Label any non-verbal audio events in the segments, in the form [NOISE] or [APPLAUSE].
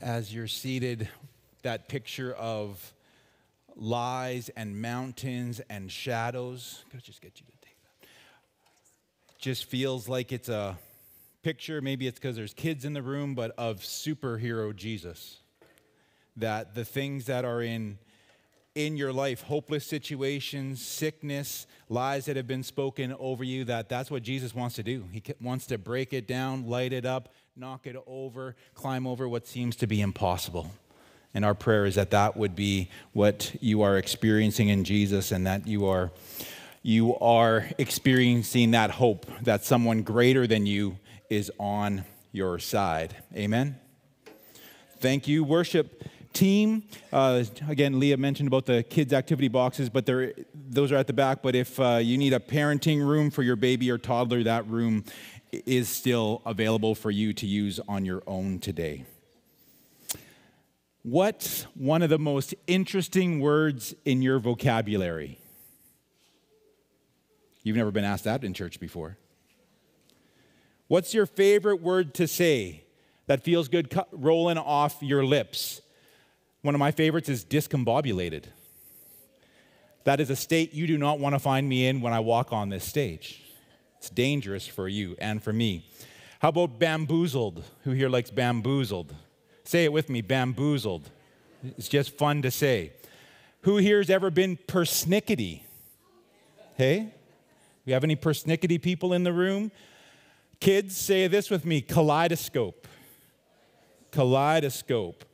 as you're seated, that picture of lies and mountains and shadows. Could I just get you to take that? Just feels like it's a picture, maybe it's because there's kids in the room, but of superhero Jesus. That the things that are in in your life, hopeless situations, sickness, lies that have been spoken over you, that that's what Jesus wants to do. He wants to break it down, light it up, knock it over, climb over what seems to be impossible. And our prayer is that that would be what you are experiencing in Jesus and that you are you are experiencing that hope that someone greater than you is on your side. Amen. Thank you worship team. Uh, again, Leah mentioned about the kids' activity boxes, but those are at the back. But if uh, you need a parenting room for your baby or toddler, that room is still available for you to use on your own today. What's one of the most interesting words in your vocabulary? You've never been asked that in church before. What's your favorite word to say that feels good rolling off your lips? One of my favorites is discombobulated. That is a state you do not want to find me in when I walk on this stage. It's dangerous for you and for me. How about bamboozled? Who here likes bamboozled? Say it with me bamboozled. It's just fun to say. Who here has ever been persnickety? Hey? We have any persnickety people in the room? Kids, say this with me kaleidoscope. Kaleidoscope.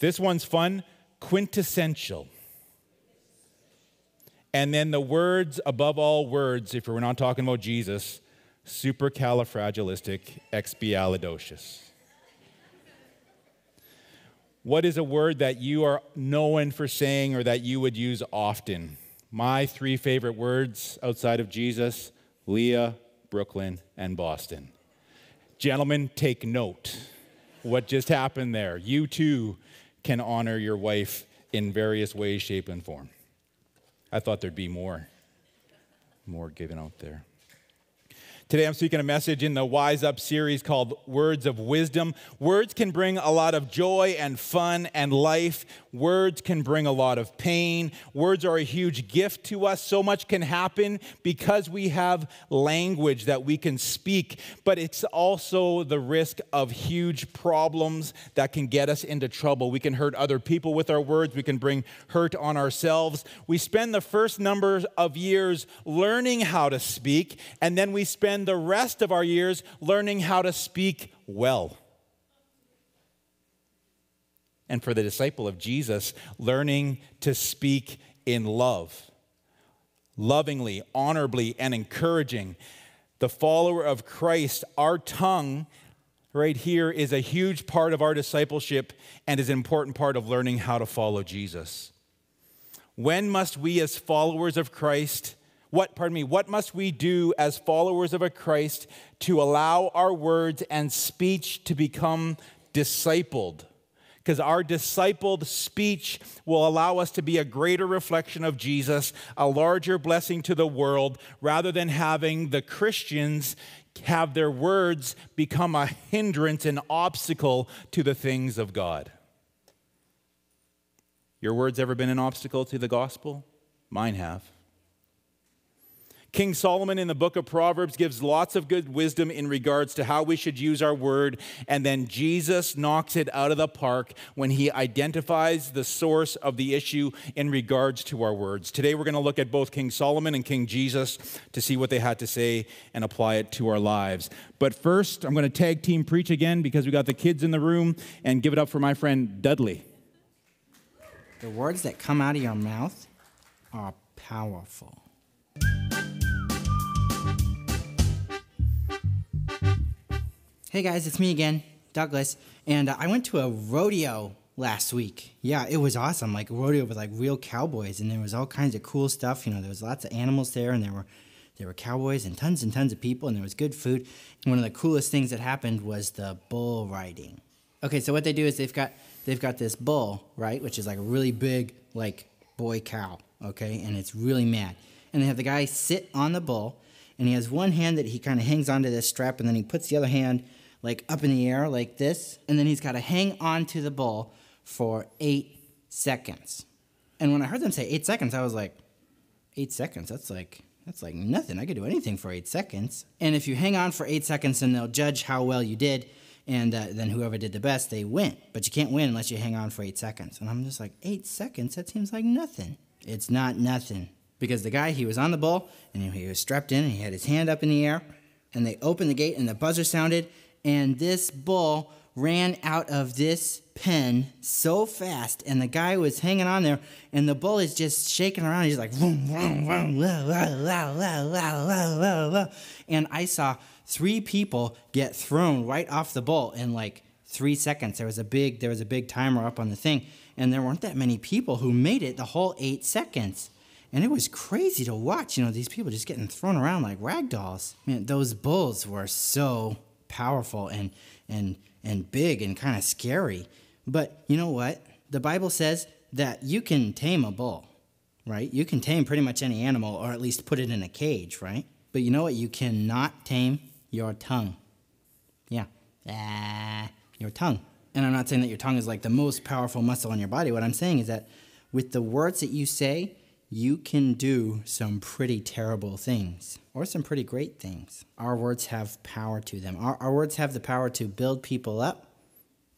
This one's fun quintessential. And then the words above all words, if we're not talking about Jesus, supercalifragilistic expialidocious. What is a word that you are known for saying or that you would use often? My three favorite words outside of Jesus Leah, Brooklyn, and Boston. Gentlemen, take note. What just happened there? You too can honor your wife in various ways, shape, and form. I thought there'd be more, more given out there. Today I'm speaking a message in the Wise Up series called Words of Wisdom. Words can bring a lot of joy and fun and life. Words can bring a lot of pain. Words are a huge gift to us. So much can happen because we have language that we can speak, but it's also the risk of huge problems that can get us into trouble. We can hurt other people with our words, we can bring hurt on ourselves. We spend the first number of years learning how to speak, and then we spend spend the rest of our years learning how to speak well. And for the disciple of Jesus, learning to speak in love, lovingly, honorably, and encouraging. The follower of Christ, our tongue right here is a huge part of our discipleship and is an important part of learning how to follow Jesus. When must we, as followers of Christ, what, pardon me, what must we do as followers of a Christ to allow our words and speech to become discipled? Because our discipled speech will allow us to be a greater reflection of Jesus, a larger blessing to the world, rather than having the Christians have their words become a hindrance, an obstacle to the things of God. Your words ever been an obstacle to the gospel? Mine have. King Solomon in the book of Proverbs gives lots of good wisdom in regards to how we should use our word. And then Jesus knocks it out of the park when he identifies the source of the issue in regards to our words. Today we're going to look at both King Solomon and King Jesus to see what they had to say and apply it to our lives. But first, I'm going to tag team preach again because we got the kids in the room and give it up for my friend Dudley. The words that come out of your mouth are powerful. Hey guys, it's me again, Douglas, and uh, I went to a rodeo last week. Yeah, it was awesome. Like rodeo with like real cowboys, and there was all kinds of cool stuff. You know, there was lots of animals there, and there were there were cowboys and tons and tons of people, and there was good food. And one of the coolest things that happened was the bull riding. Okay, so what they do is they've got they've got this bull, right, which is like a really big like boy cow, okay, and it's really mad. And they have the guy sit on the bull, and he has one hand that he kind of hangs onto this strap, and then he puts the other hand like up in the air like this, and then he's got to hang on to the bull for eight seconds. And when I heard them say eight seconds, I was like, eight seconds? That's like that's like nothing. I could do anything for eight seconds. And if you hang on for eight seconds, then they'll judge how well you did, and uh, then whoever did the best, they win. But you can't win unless you hang on for eight seconds. And I'm just like, eight seconds? That seems like nothing. It's not nothing because the guy, he was on the bull and he was strapped in and he had his hand up in the air. And they opened the gate and the buzzer sounded. And this bull ran out of this pen so fast, and the guy was hanging on there, and the bull is just shaking around. He's like, vroom, vroom, vroom, la, la, la, la, la, and I saw three people get thrown right off the bull in like three seconds. There was a big, there was a big timer up on the thing, and there weren't that many people who made it the whole eight seconds. And it was crazy to watch, you know, these people just getting thrown around like rag dolls. Man, those bulls were so powerful and and and big and kind of scary. But you know what? The Bible says that you can tame a bull, right? You can tame pretty much any animal or at least put it in a cage, right? But you know what? You cannot tame your tongue. Yeah. Ah, your tongue. And I'm not saying that your tongue is like the most powerful muscle in your body. What I'm saying is that with the words that you say, you can do some pretty terrible things or some pretty great things. Our words have power to them. Our, our words have the power to build people up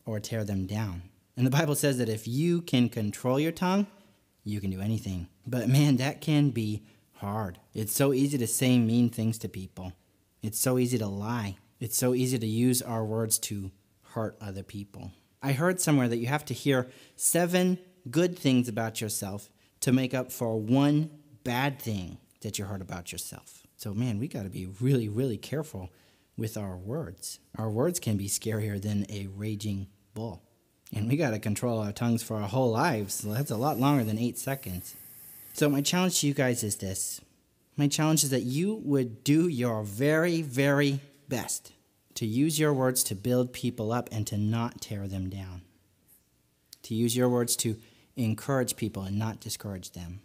or tear them down. And the Bible says that if you can control your tongue, you can do anything. But man, that can be hard. It's so easy to say mean things to people, it's so easy to lie, it's so easy to use our words to hurt other people. I heard somewhere that you have to hear seven good things about yourself to make up for one bad thing that you heard about yourself. So, man, we got to be really, really careful with our words. Our words can be scarier than a raging bull. And we got to control our tongues for our whole lives. That's a lot longer than eight seconds. So, my challenge to you guys is this my challenge is that you would do your very, very best to use your words to build people up and to not tear them down. To use your words to encourage people and not discourage them.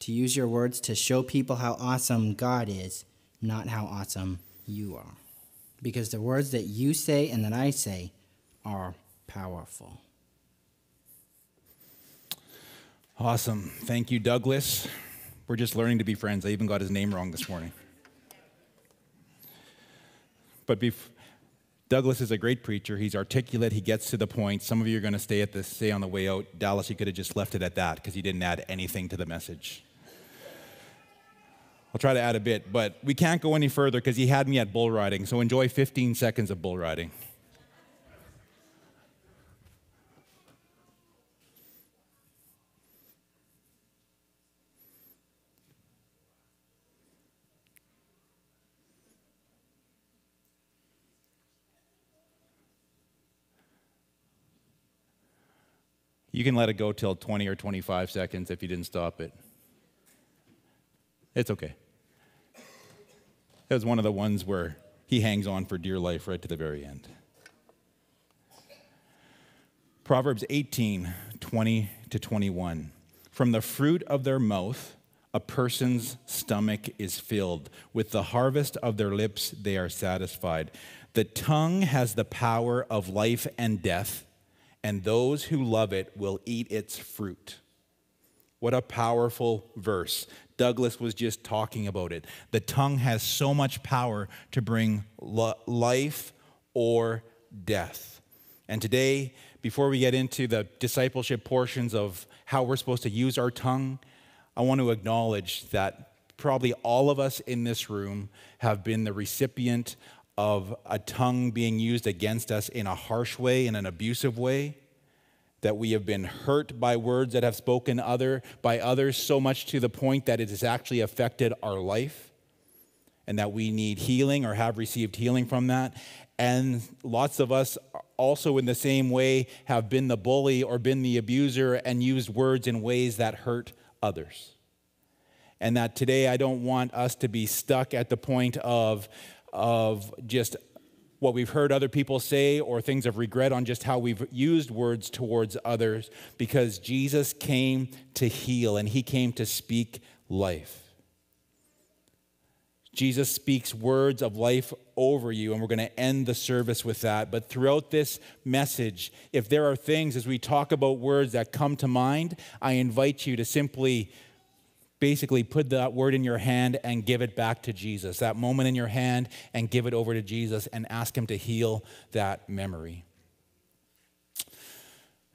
To use your words to show people how awesome God is, not how awesome you are. Because the words that you say and that I say are powerful. Awesome. Thank you, Douglas. We're just learning to be friends. I even got his name wrong this morning. But bef- Douglas is a great preacher. He's articulate. He gets to the point. Some of you are going to stay at this, say on the way out. Dallas, you could have just left it at that because he didn't add anything to the message. I'll try to add a bit, but we can't go any further because he had me at bull riding. So enjoy 15 seconds of bull riding. You can let it go till 20 or 25 seconds if you didn't stop it. It's okay. That was one of the ones where he hangs on for dear life right to the very end. Proverbs 18, 20 to 21. From the fruit of their mouth, a person's stomach is filled. With the harvest of their lips, they are satisfied. The tongue has the power of life and death and those who love it will eat its fruit. What a powerful verse. Douglas was just talking about it. The tongue has so much power to bring life or death. And today, before we get into the discipleship portions of how we're supposed to use our tongue, I want to acknowledge that probably all of us in this room have been the recipient of a tongue being used against us in a harsh way, in an abusive way, that we have been hurt by words that have spoken other by others so much to the point that it has actually affected our life and that we need healing or have received healing from that. And lots of us also in the same way have been the bully or been the abuser and used words in ways that hurt others. And that today I don't want us to be stuck at the point of of just what we've heard other people say or things of regret on just how we've used words towards others because Jesus came to heal and he came to speak life. Jesus speaks words of life over you, and we're going to end the service with that. But throughout this message, if there are things as we talk about words that come to mind, I invite you to simply basically put that word in your hand and give it back to Jesus. That moment in your hand and give it over to Jesus and ask Him to heal that memory.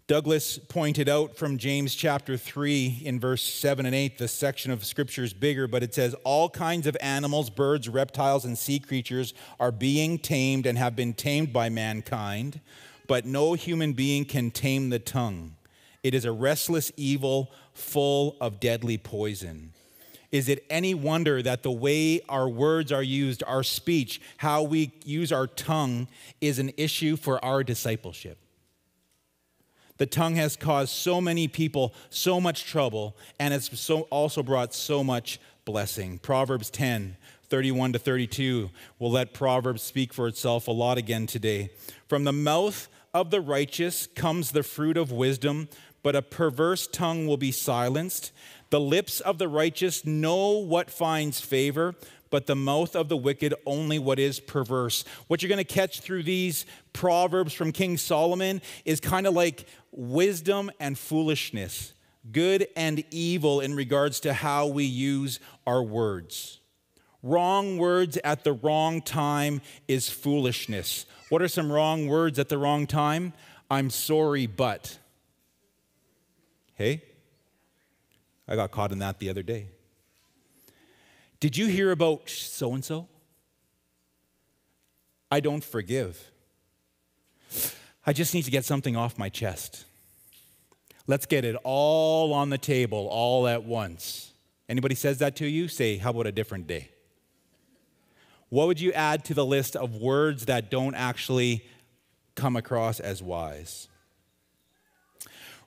Douglas pointed out from James chapter 3 in verse 7 and 8, the section of scripture is bigger, but it says, All kinds of animals, birds, reptiles, and sea creatures are being tamed and have been tamed by mankind, but no human being can tame the tongue. It is a restless evil full of deadly poison. Is it any wonder that the way our words are used, our speech, how we use our tongue, is an issue for our discipleship? The tongue has caused so many people so much trouble, and it's so also brought so much blessing. Proverbs 10, 31 to 32. We'll let Proverbs speak for itself a lot again today. From the mouth of the righteous comes the fruit of wisdom, but a perverse tongue will be silenced. The lips of the righteous know what finds favor, but the mouth of the wicked only what is perverse. What you're going to catch through these proverbs from King Solomon is kind of like wisdom and foolishness, good and evil in regards to how we use our words. Wrong words at the wrong time is foolishness. What are some wrong words at the wrong time? I'm sorry, but. Hey, I got caught in that the other day. Did you hear about so and so? I don't forgive. I just need to get something off my chest. Let's get it all on the table all at once. Anybody says that to you? Say, how about a different day? What would you add to the list of words that don't actually come across as wise?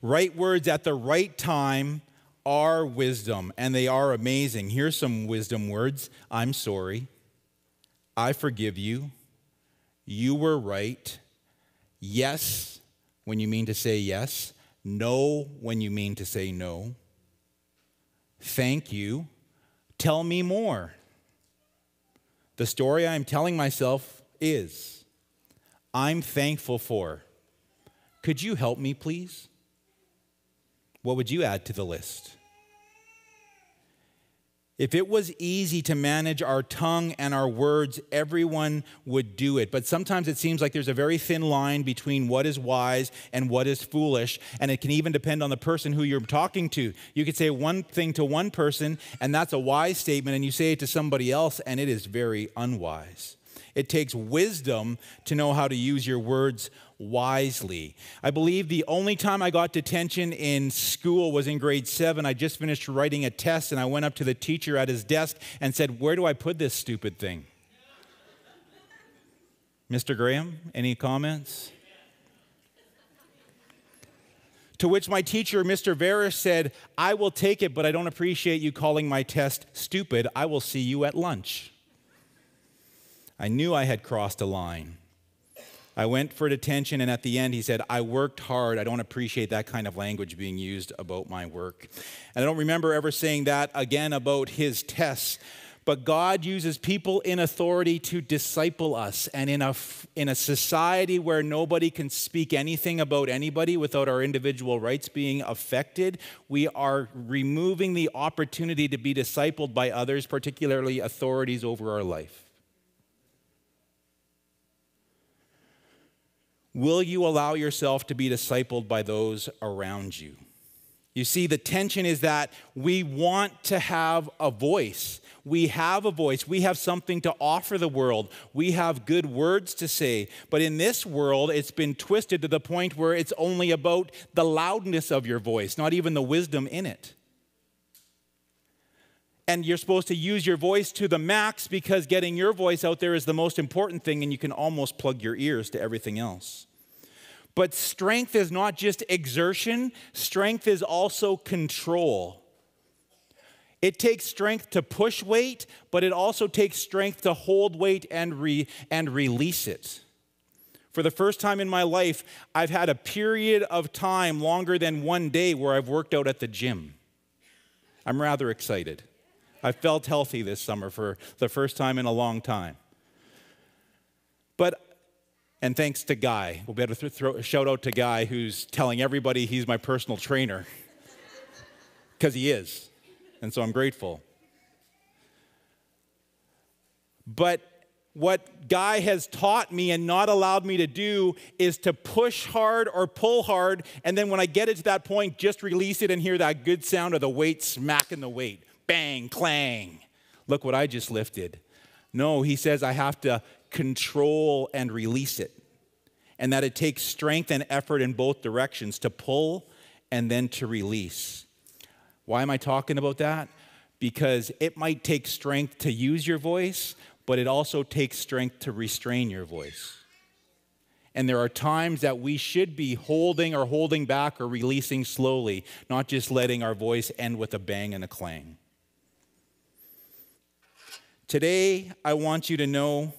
Right words at the right time are wisdom, and they are amazing. Here's some wisdom words I'm sorry. I forgive you. You were right. Yes, when you mean to say yes. No, when you mean to say no. Thank you. Tell me more. The story I'm telling myself is I'm thankful for. Could you help me, please? What would you add to the list? If it was easy to manage our tongue and our words, everyone would do it. But sometimes it seems like there's a very thin line between what is wise and what is foolish. And it can even depend on the person who you're talking to. You could say one thing to one person, and that's a wise statement, and you say it to somebody else, and it is very unwise. It takes wisdom to know how to use your words wisely. I believe the only time I got detention in school was in grade seven. I just finished writing a test and I went up to the teacher at his desk and said, Where do I put this stupid thing? Mr. Graham, any comments? To which my teacher, Mr. Varish, said, I will take it, but I don't appreciate you calling my test stupid. I will see you at lunch. I knew I had crossed a line. I went for detention, and at the end, he said, I worked hard. I don't appreciate that kind of language being used about my work. And I don't remember ever saying that again about his tests. But God uses people in authority to disciple us. And in a, in a society where nobody can speak anything about anybody without our individual rights being affected, we are removing the opportunity to be discipled by others, particularly authorities over our life. Will you allow yourself to be discipled by those around you? You see, the tension is that we want to have a voice. We have a voice. We have something to offer the world. We have good words to say. But in this world, it's been twisted to the point where it's only about the loudness of your voice, not even the wisdom in it. And you're supposed to use your voice to the max because getting your voice out there is the most important thing, and you can almost plug your ears to everything else. But strength is not just exertion, strength is also control. It takes strength to push weight, but it also takes strength to hold weight and, re- and release it. For the first time in my life, I've had a period of time longer than one day where I've worked out at the gym. I'm rather excited. I felt healthy this summer for the first time in a long time. But, and thanks to Guy, we'll be able to throw a shout out to Guy who's telling everybody he's my personal trainer, [LAUGHS] because he is. And so I'm grateful. But what Guy has taught me and not allowed me to do is to push hard or pull hard, and then when I get it to that point, just release it and hear that good sound of the weight smacking the weight. Bang, clang. Look what I just lifted. No, he says I have to control and release it, and that it takes strength and effort in both directions to pull and then to release. Why am I talking about that? Because it might take strength to use your voice, but it also takes strength to restrain your voice. And there are times that we should be holding or holding back or releasing slowly, not just letting our voice end with a bang and a clang. Today, I want you to know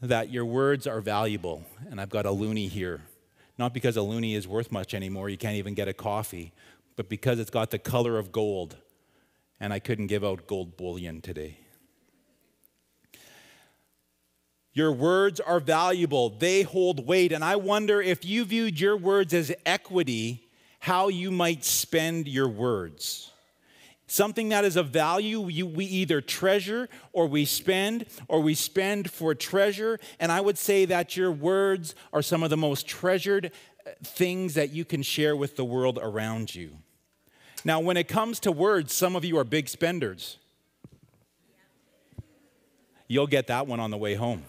that your words are valuable. And I've got a loonie here. Not because a loonie is worth much anymore, you can't even get a coffee, but because it's got the color of gold. And I couldn't give out gold bullion today. Your words are valuable, they hold weight. And I wonder if you viewed your words as equity, how you might spend your words. Something that is of value, we either treasure or we spend, or we spend for treasure. And I would say that your words are some of the most treasured uh, things that you can share with the world around you. Now, when it comes to words, some of you are big spenders. You'll get that one on the way home.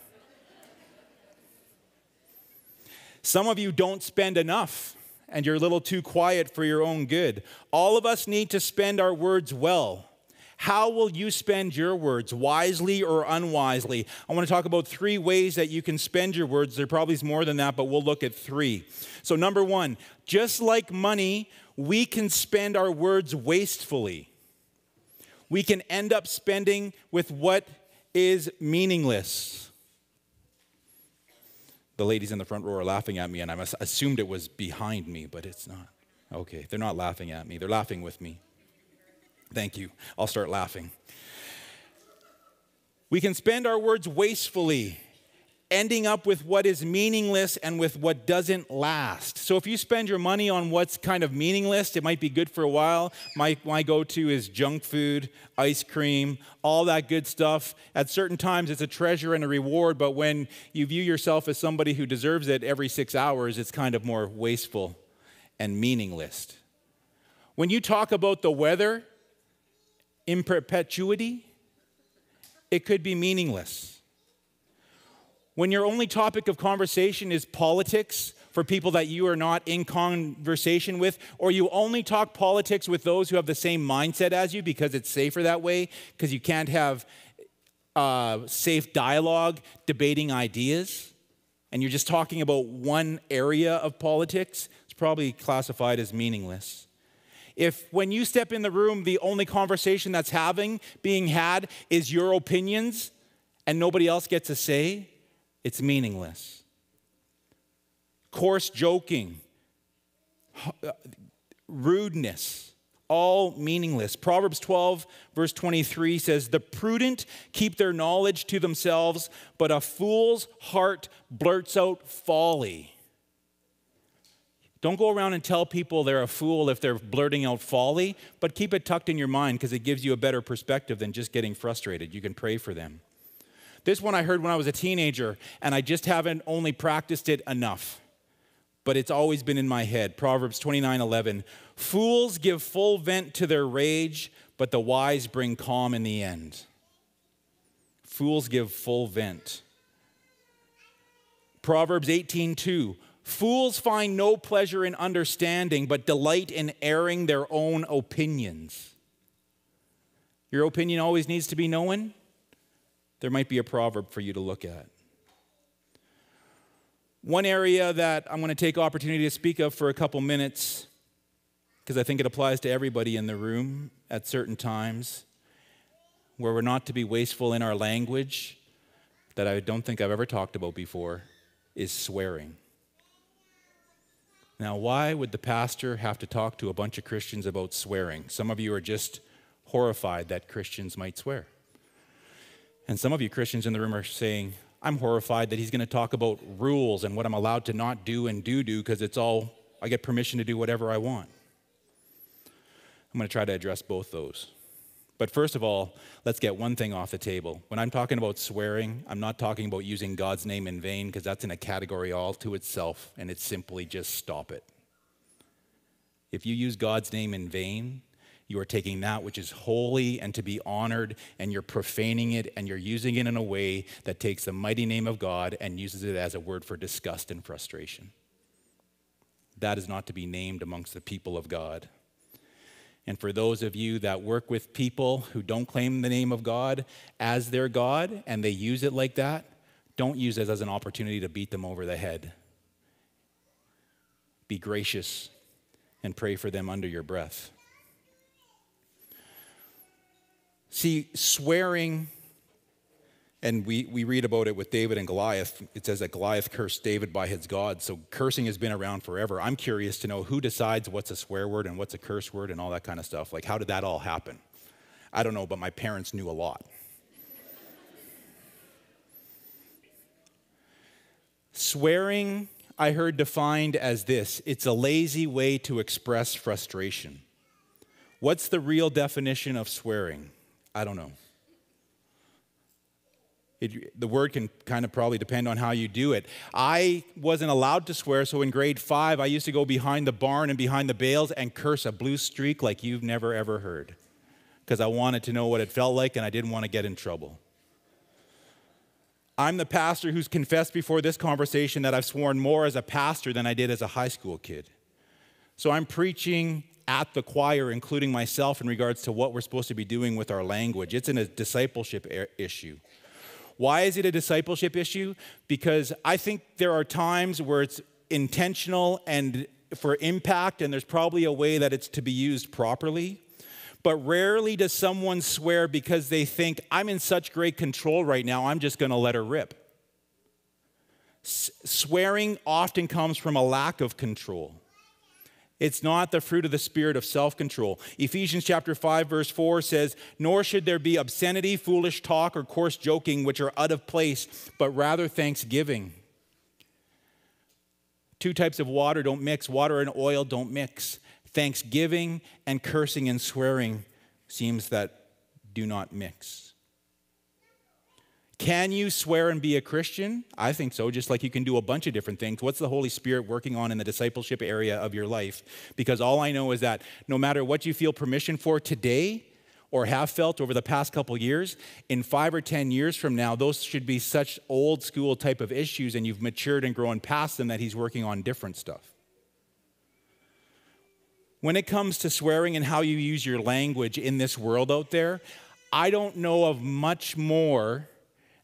Some of you don't spend enough and you're a little too quiet for your own good. All of us need to spend our words well. How will you spend your words, wisely or unwisely? I want to talk about three ways that you can spend your words. There probably is more than that, but we'll look at three. So, number one, just like money, we can spend our words wastefully. We can end up spending with what is meaningless. The ladies in the front row are laughing at me, and I assumed it was behind me, but it's not. Okay, they're not laughing at me, they're laughing with me. Thank you. I'll start laughing. We can spend our words wastefully ending up with what is meaningless and with what doesn't last. So if you spend your money on what's kind of meaningless, it might be good for a while. My, my go to is junk food, ice cream, all that good stuff. At certain times, it's a treasure and a reward, but when you view yourself as somebody who deserves it every six hours, it's kind of more wasteful and meaningless. When you talk about the weather in perpetuity, it could be meaningless when your only topic of conversation is politics for people that you are not in conversation with, or you only talk politics with those who have the same mindset as you because it's safer that way, because you can't have uh, safe dialogue debating ideas, and you're just talking about one area of politics, it's probably classified as meaningless. If when you step in the room, the only conversation that's having being had is your opinions and nobody else gets a say, it's meaningless. Coarse joking, uh, rudeness, all meaningless. Proverbs 12, verse 23 says, The prudent keep their knowledge to themselves, but a fool's heart blurts out folly. Don't go around and tell people they're a fool if they're blurting out folly, but keep it tucked in your mind because it gives you a better perspective than just getting frustrated. You can pray for them. This one I heard when I was a teenager, and I just haven't only practiced it enough. But it's always been in my head. Proverbs 29 11. Fools give full vent to their rage, but the wise bring calm in the end. Fools give full vent. Proverbs 18 2. Fools find no pleasure in understanding, but delight in airing their own opinions. Your opinion always needs to be known there might be a proverb for you to look at. One area that I'm going to take opportunity to speak of for a couple minutes, because I think it applies to everybody in the room at certain times, where we're not to be wasteful in our language, that I don't think I've ever talked about before, is swearing. Now, why would the pastor have to talk to a bunch of Christians about swearing? Some of you are just horrified that Christians might swear. And some of you Christians in the room are saying, I'm horrified that he's going to talk about rules and what I'm allowed to not do and do do because it's all, I get permission to do whatever I want. I'm going to try to address both those. But first of all, let's get one thing off the table. When I'm talking about swearing, I'm not talking about using God's name in vain because that's in a category all to itself, and it's simply just stop it. If you use God's name in vain, you are taking that which is holy and to be honored, and you're profaning it, and you're using it in a way that takes the mighty name of God and uses it as a word for disgust and frustration. That is not to be named amongst the people of God. And for those of you that work with people who don't claim the name of God as their God and they use it like that, don't use it as an opportunity to beat them over the head. Be gracious and pray for them under your breath. See, swearing and we, we read about it with David and Goliath. It says that Goliath cursed David by his God. So cursing has been around forever. I'm curious to know who decides what's a swear word and what's a curse word and all that kind of stuff. Like, how did that all happen? I don't know, but my parents knew a lot. Swearing, I heard defined as this it's a lazy way to express frustration. What's the real definition of swearing? I don't know. It, the word can kind of probably depend on how you do it. I wasn't allowed to swear, so in grade five, I used to go behind the barn and behind the bales and curse a blue streak like you've never ever heard because I wanted to know what it felt like and I didn't want to get in trouble. I'm the pastor who's confessed before this conversation that I've sworn more as a pastor than I did as a high school kid. So I'm preaching at the choir, including myself, in regards to what we're supposed to be doing with our language. It's in a discipleship issue. Why is it a discipleship issue? Because I think there are times where it's intentional and for impact, and there's probably a way that it's to be used properly. But rarely does someone swear because they think, I'm in such great control right now, I'm just going to let her rip. S- swearing often comes from a lack of control. It's not the fruit of the spirit of self control. Ephesians chapter 5, verse 4 says, Nor should there be obscenity, foolish talk, or coarse joking, which are out of place, but rather thanksgiving. Two types of water don't mix, water and oil don't mix. Thanksgiving and cursing and swearing seems that do not mix. Can you swear and be a Christian? I think so, just like you can do a bunch of different things. What's the Holy Spirit working on in the discipleship area of your life? Because all I know is that no matter what you feel permission for today or have felt over the past couple years, in five or 10 years from now, those should be such old school type of issues and you've matured and grown past them that He's working on different stuff. When it comes to swearing and how you use your language in this world out there, I don't know of much more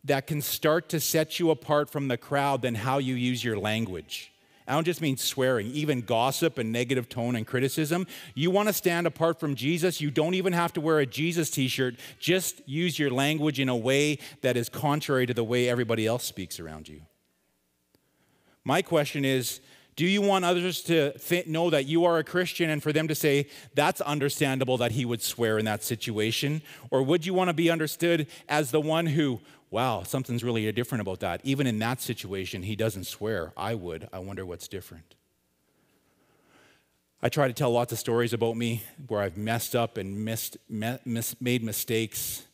that can start to set you apart from the crowd than how you use your language. I don't just mean swearing, even gossip and negative tone and criticism. You want to stand apart from Jesus, you don't even have to wear a Jesus t shirt. Just use your language in a way that is contrary to the way everybody else speaks around you. My question is do you want others to th- know that you are a Christian and for them to say, that's understandable that he would swear in that situation? Or would you want to be understood as the one who, wow, something's really different about that. Even in that situation, he doesn't swear. I would. I wonder what's different. I try to tell lots of stories about me where I've messed up and missed, mis- made mistakes.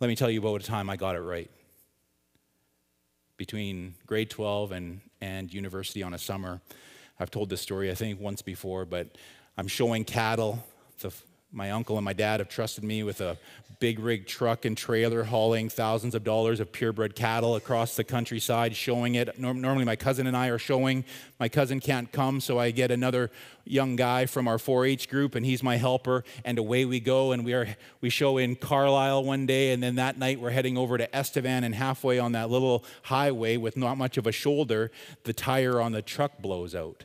Let me tell you about a time I got it right. Between grade 12 and, and university on a summer, I've told this story, I think, once before, but I'm showing cattle. The, my uncle and my dad have trusted me with a big rig truck and trailer hauling thousands of dollars of purebred cattle across the countryside, showing it. Normally, my cousin and I are showing. My cousin can't come, so I get another young guy from our 4-H group, and he's my helper. And away we go, and we are we show in Carlyle one day, and then that night we're heading over to Estevan, and halfway on that little highway with not much of a shoulder, the tire on the truck blows out.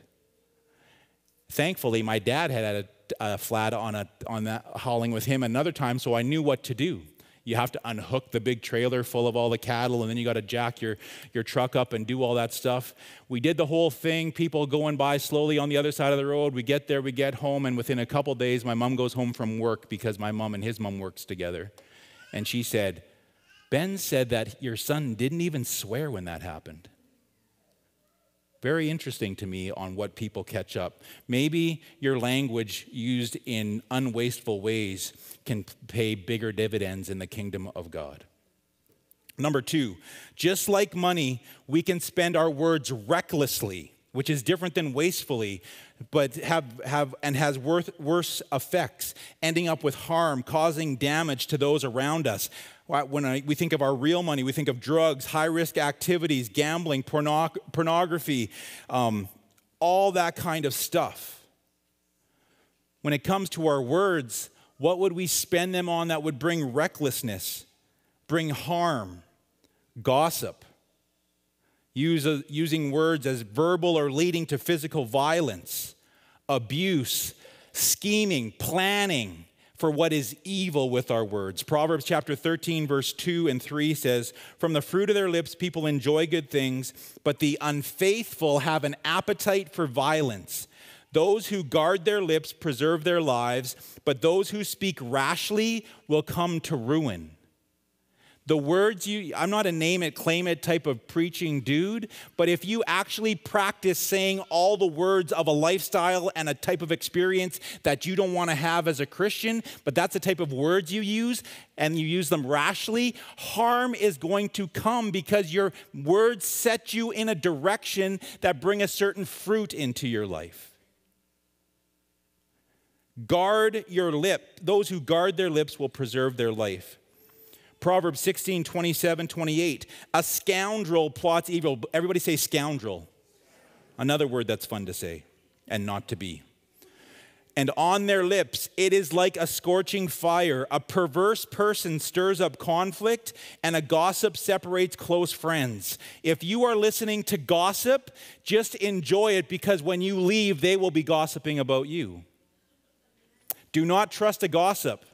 Thankfully, my dad had had a uh, flat on, a, on that hauling with him another time, so I knew what to do. You have to unhook the big trailer full of all the cattle, and then you got to jack your, your truck up and do all that stuff. We did the whole thing, people going by slowly on the other side of the road. We get there, we get home, and within a couple days, my mom goes home from work because my mom and his mom works together. And she said, Ben said that your son didn't even swear when that happened. Very interesting to me on what people catch up. Maybe your language used in unwasteful ways can pay bigger dividends in the kingdom of God. Number two, just like money, we can spend our words recklessly, which is different than wastefully, but have, have and has worth, worse effects, ending up with harm, causing damage to those around us. When we think of our real money, we think of drugs, high risk activities, gambling, porno- pornography, um, all that kind of stuff. When it comes to our words, what would we spend them on that would bring recklessness, bring harm, gossip? Use, uh, using words as verbal or leading to physical violence, abuse, scheming, planning, for what is evil with our words. Proverbs chapter 13, verse 2 and 3 says, From the fruit of their lips people enjoy good things, but the unfaithful have an appetite for violence. Those who guard their lips preserve their lives, but those who speak rashly will come to ruin. The words you, I'm not a name it, claim it type of preaching dude, but if you actually practice saying all the words of a lifestyle and a type of experience that you don't want to have as a Christian, but that's the type of words you use and you use them rashly, harm is going to come because your words set you in a direction that bring a certain fruit into your life. Guard your lip. Those who guard their lips will preserve their life. Proverbs 16, 27, 28. A scoundrel plots evil. Everybody say scoundrel. Another word that's fun to say and not to be. And on their lips, it is like a scorching fire. A perverse person stirs up conflict, and a gossip separates close friends. If you are listening to gossip, just enjoy it because when you leave, they will be gossiping about you. Do not trust a gossip.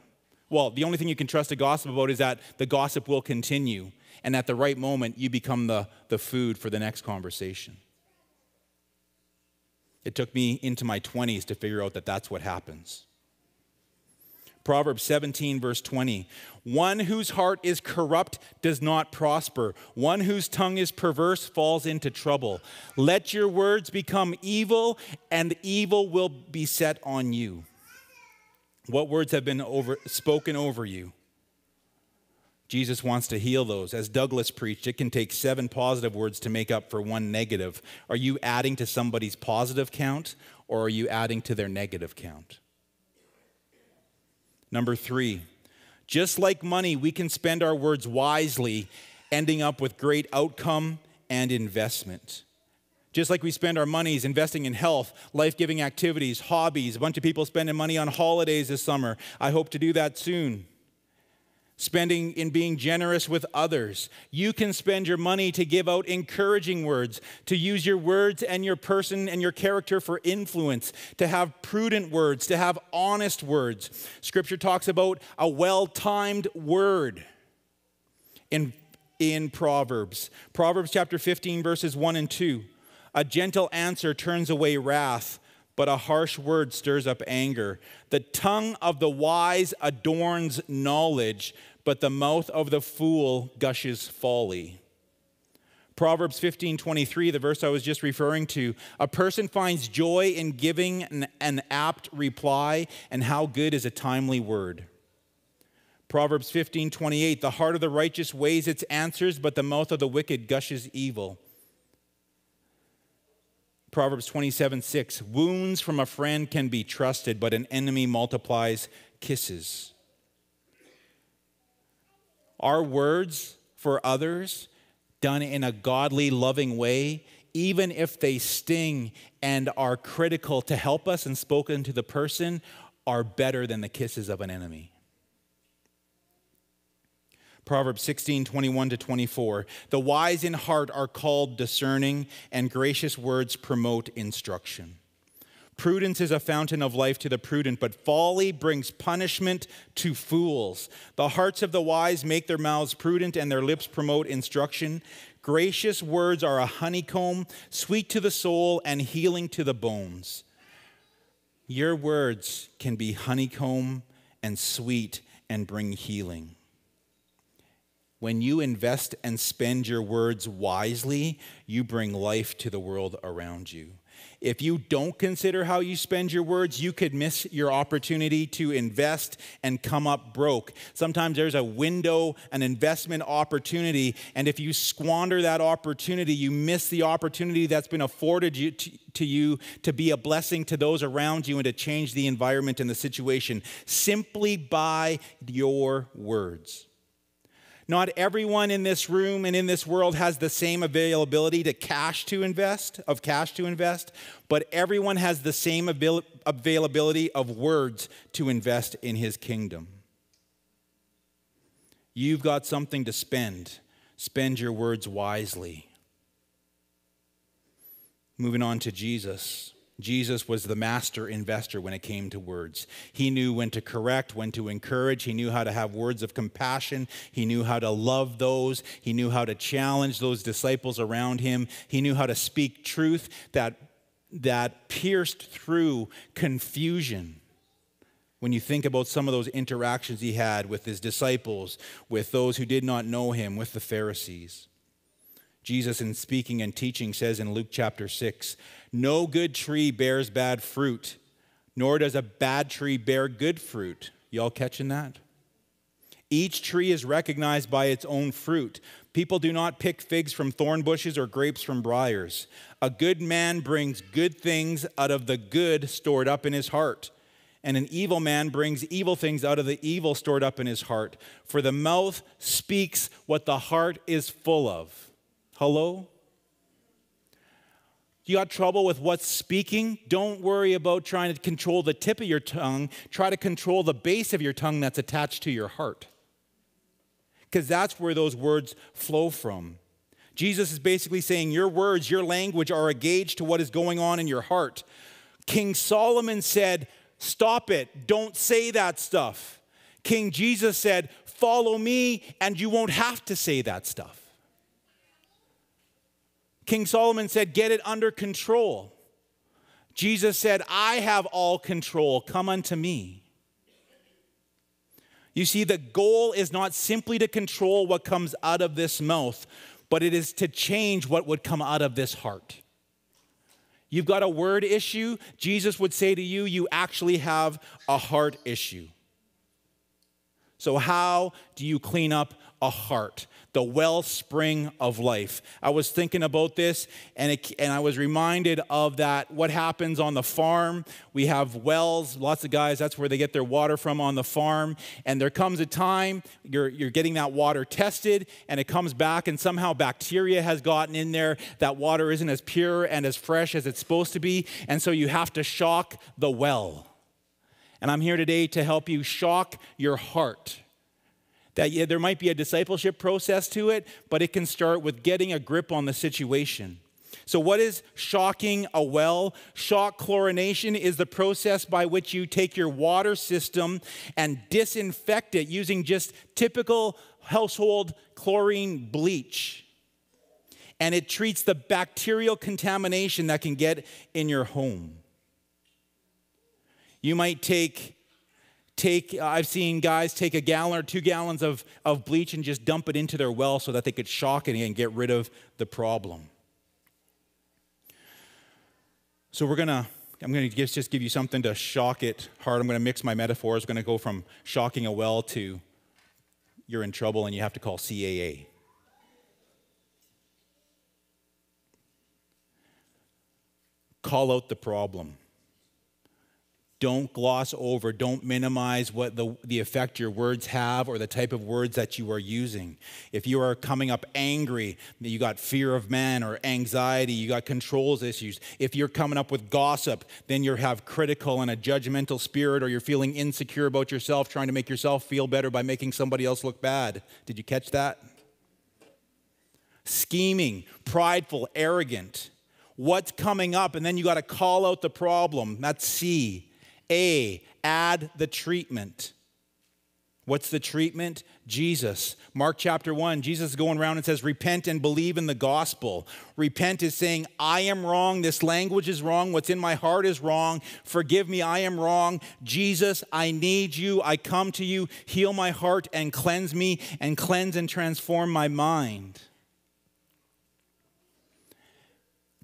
Well, the only thing you can trust a gossip about is that the gossip will continue, and at the right moment, you become the, the food for the next conversation. It took me into my 20s to figure out that that's what happens. Proverbs 17, verse 20. One whose heart is corrupt does not prosper. One whose tongue is perverse falls into trouble. Let your words become evil, and evil will be set on you. What words have been over, spoken over you? Jesus wants to heal those. As Douglas preached, it can take seven positive words to make up for one negative. Are you adding to somebody's positive count or are you adding to their negative count? Number three, just like money, we can spend our words wisely, ending up with great outcome and investment. Just like we spend our monies investing in health, life giving activities, hobbies, a bunch of people spending money on holidays this summer. I hope to do that soon. Spending in being generous with others. You can spend your money to give out encouraging words, to use your words and your person and your character for influence, to have prudent words, to have honest words. Scripture talks about a well timed word in, in Proverbs. Proverbs chapter 15, verses 1 and 2. A gentle answer turns away wrath, but a harsh word stirs up anger. The tongue of the wise adorns knowledge, but the mouth of the fool gushes folly. Proverbs 15:23, the verse I was just referring to, a person finds joy in giving an, an apt reply, and how good is a timely word. Proverbs 15:28, the heart of the righteous weighs its answers, but the mouth of the wicked gushes evil. Proverbs 27 6 Wounds from a friend can be trusted, but an enemy multiplies kisses. Our words for others, done in a godly, loving way, even if they sting and are critical to help us and spoken to the person, are better than the kisses of an enemy. Proverbs 16, 21 to 24. The wise in heart are called discerning, and gracious words promote instruction. Prudence is a fountain of life to the prudent, but folly brings punishment to fools. The hearts of the wise make their mouths prudent, and their lips promote instruction. Gracious words are a honeycomb, sweet to the soul and healing to the bones. Your words can be honeycomb and sweet and bring healing. When you invest and spend your words wisely, you bring life to the world around you. If you don't consider how you spend your words, you could miss your opportunity to invest and come up broke. Sometimes there's a window, an investment opportunity, and if you squander that opportunity, you miss the opportunity that's been afforded you to, to you to be a blessing to those around you and to change the environment and the situation simply by your words. Not everyone in this room and in this world has the same availability to cash to invest, of cash to invest, but everyone has the same avail- availability of words to invest in his kingdom. You've got something to spend. Spend your words wisely. Moving on to Jesus. Jesus was the master investor when it came to words. He knew when to correct, when to encourage. He knew how to have words of compassion. He knew how to love those. He knew how to challenge those disciples around him. He knew how to speak truth that, that pierced through confusion. When you think about some of those interactions he had with his disciples, with those who did not know him, with the Pharisees. Jesus, in speaking and teaching, says in Luke chapter 6 No good tree bears bad fruit, nor does a bad tree bear good fruit. Y'all catching that? Each tree is recognized by its own fruit. People do not pick figs from thorn bushes or grapes from briars. A good man brings good things out of the good stored up in his heart, and an evil man brings evil things out of the evil stored up in his heart. For the mouth speaks what the heart is full of. Hello? You got trouble with what's speaking? Don't worry about trying to control the tip of your tongue. Try to control the base of your tongue that's attached to your heart. Because that's where those words flow from. Jesus is basically saying your words, your language are a gauge to what is going on in your heart. King Solomon said, Stop it, don't say that stuff. King Jesus said, Follow me, and you won't have to say that stuff. King Solomon said, Get it under control. Jesus said, I have all control. Come unto me. You see, the goal is not simply to control what comes out of this mouth, but it is to change what would come out of this heart. You've got a word issue. Jesus would say to you, You actually have a heart issue. So, how do you clean up a heart? The wellspring of life. I was thinking about this and, it, and I was reminded of that what happens on the farm. We have wells, lots of guys, that's where they get their water from on the farm. And there comes a time you're, you're getting that water tested and it comes back, and somehow bacteria has gotten in there. That water isn't as pure and as fresh as it's supposed to be. And so you have to shock the well. And I'm here today to help you shock your heart that yeah, there might be a discipleship process to it, but it can start with getting a grip on the situation. So, what is shocking a well? Shock chlorination is the process by which you take your water system and disinfect it using just typical household chlorine bleach. And it treats the bacterial contamination that can get in your home. You might take take, I've seen guys take a gallon or two gallons of, of bleach and just dump it into their well so that they could shock it and get rid of the problem. So we're going to, I'm going to just give you something to shock it hard. I'm going to mix my metaphors. I'm going to go from shocking a well to you're in trouble and you have to call CAA. Call out the problem don't gloss over, don't minimize what the, the effect your words have or the type of words that you are using. If you are coming up angry, you got fear of man or anxiety, you got controls issues. If you're coming up with gossip, then you have critical and a judgmental spirit or you're feeling insecure about yourself, trying to make yourself feel better by making somebody else look bad. Did you catch that? Scheming, prideful, arrogant What's coming up? And then you got to call out the problem. That's C. A, add the treatment. What's the treatment? Jesus. Mark chapter 1, Jesus is going around and says, Repent and believe in the gospel. Repent is saying, I am wrong. This language is wrong. What's in my heart is wrong. Forgive me. I am wrong. Jesus, I need you. I come to you. Heal my heart and cleanse me and cleanse and transform my mind.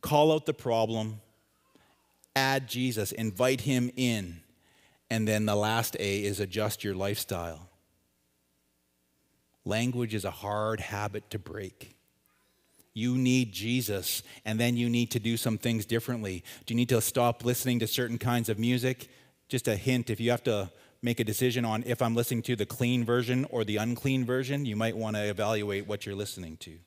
Call out the problem, add Jesus, invite him in. And then the last A is adjust your lifestyle. Language is a hard habit to break. You need Jesus, and then you need to do some things differently. Do you need to stop listening to certain kinds of music? Just a hint if you have to make a decision on if I'm listening to the clean version or the unclean version, you might want to evaluate what you're listening to.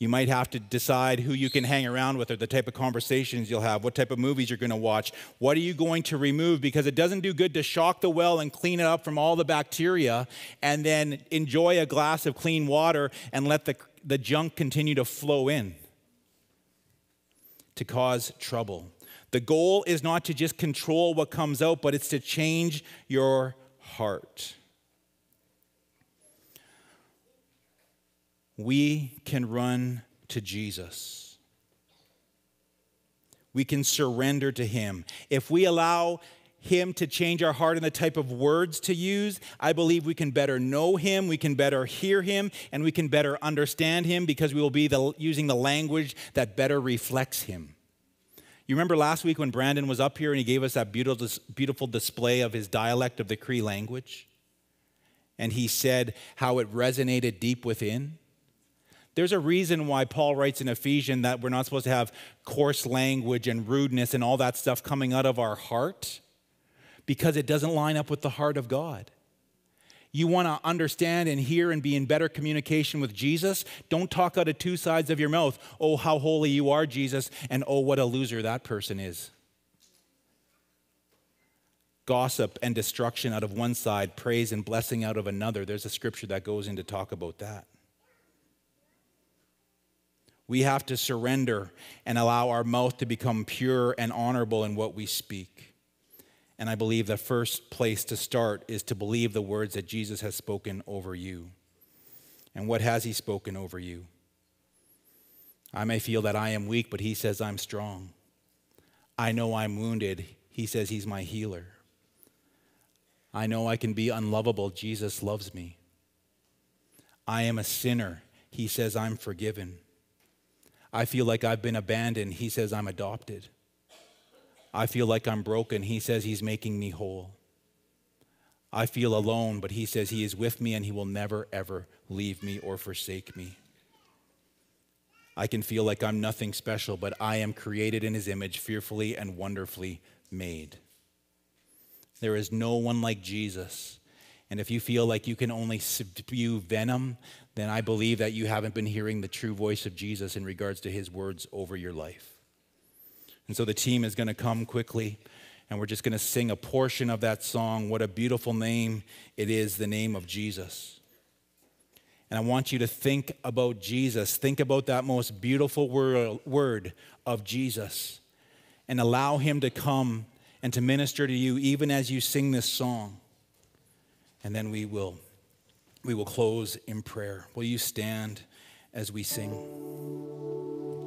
You might have to decide who you can hang around with or the type of conversations you'll have, what type of movies you're going to watch. What are you going to remove? Because it doesn't do good to shock the well and clean it up from all the bacteria and then enjoy a glass of clean water and let the, the junk continue to flow in to cause trouble. The goal is not to just control what comes out, but it's to change your heart. We can run to Jesus. We can surrender to Him. If we allow Him to change our heart and the type of words to use, I believe we can better know Him, we can better hear Him, and we can better understand Him because we will be the, using the language that better reflects Him. You remember last week when Brandon was up here and he gave us that beautiful, beautiful display of his dialect of the Cree language? And he said how it resonated deep within. There's a reason why Paul writes in Ephesians that we're not supposed to have coarse language and rudeness and all that stuff coming out of our heart because it doesn't line up with the heart of God. You want to understand and hear and be in better communication with Jesus? Don't talk out of two sides of your mouth. Oh, how holy you are, Jesus, and oh, what a loser that person is. Gossip and destruction out of one side, praise and blessing out of another. There's a scripture that goes in to talk about that. We have to surrender and allow our mouth to become pure and honorable in what we speak. And I believe the first place to start is to believe the words that Jesus has spoken over you. And what has he spoken over you? I may feel that I am weak, but he says I'm strong. I know I'm wounded. He says he's my healer. I know I can be unlovable. Jesus loves me. I am a sinner. He says I'm forgiven. I feel like I've been abandoned. He says, I'm adopted. I feel like I'm broken. He says, He's making me whole. I feel alone, but He says He is with me and He will never, ever leave me or forsake me. I can feel like I'm nothing special, but I am created in His image, fearfully and wonderfully made. There is no one like Jesus. And if you feel like you can only spew venom, then I believe that you haven't been hearing the true voice of Jesus in regards to his words over your life. And so the team is going to come quickly, and we're just going to sing a portion of that song. What a beautiful name it is, the name of Jesus. And I want you to think about Jesus. Think about that most beautiful word of Jesus and allow him to come and to minister to you even as you sing this song. And then we will we will close in prayer. Will you stand as we sing?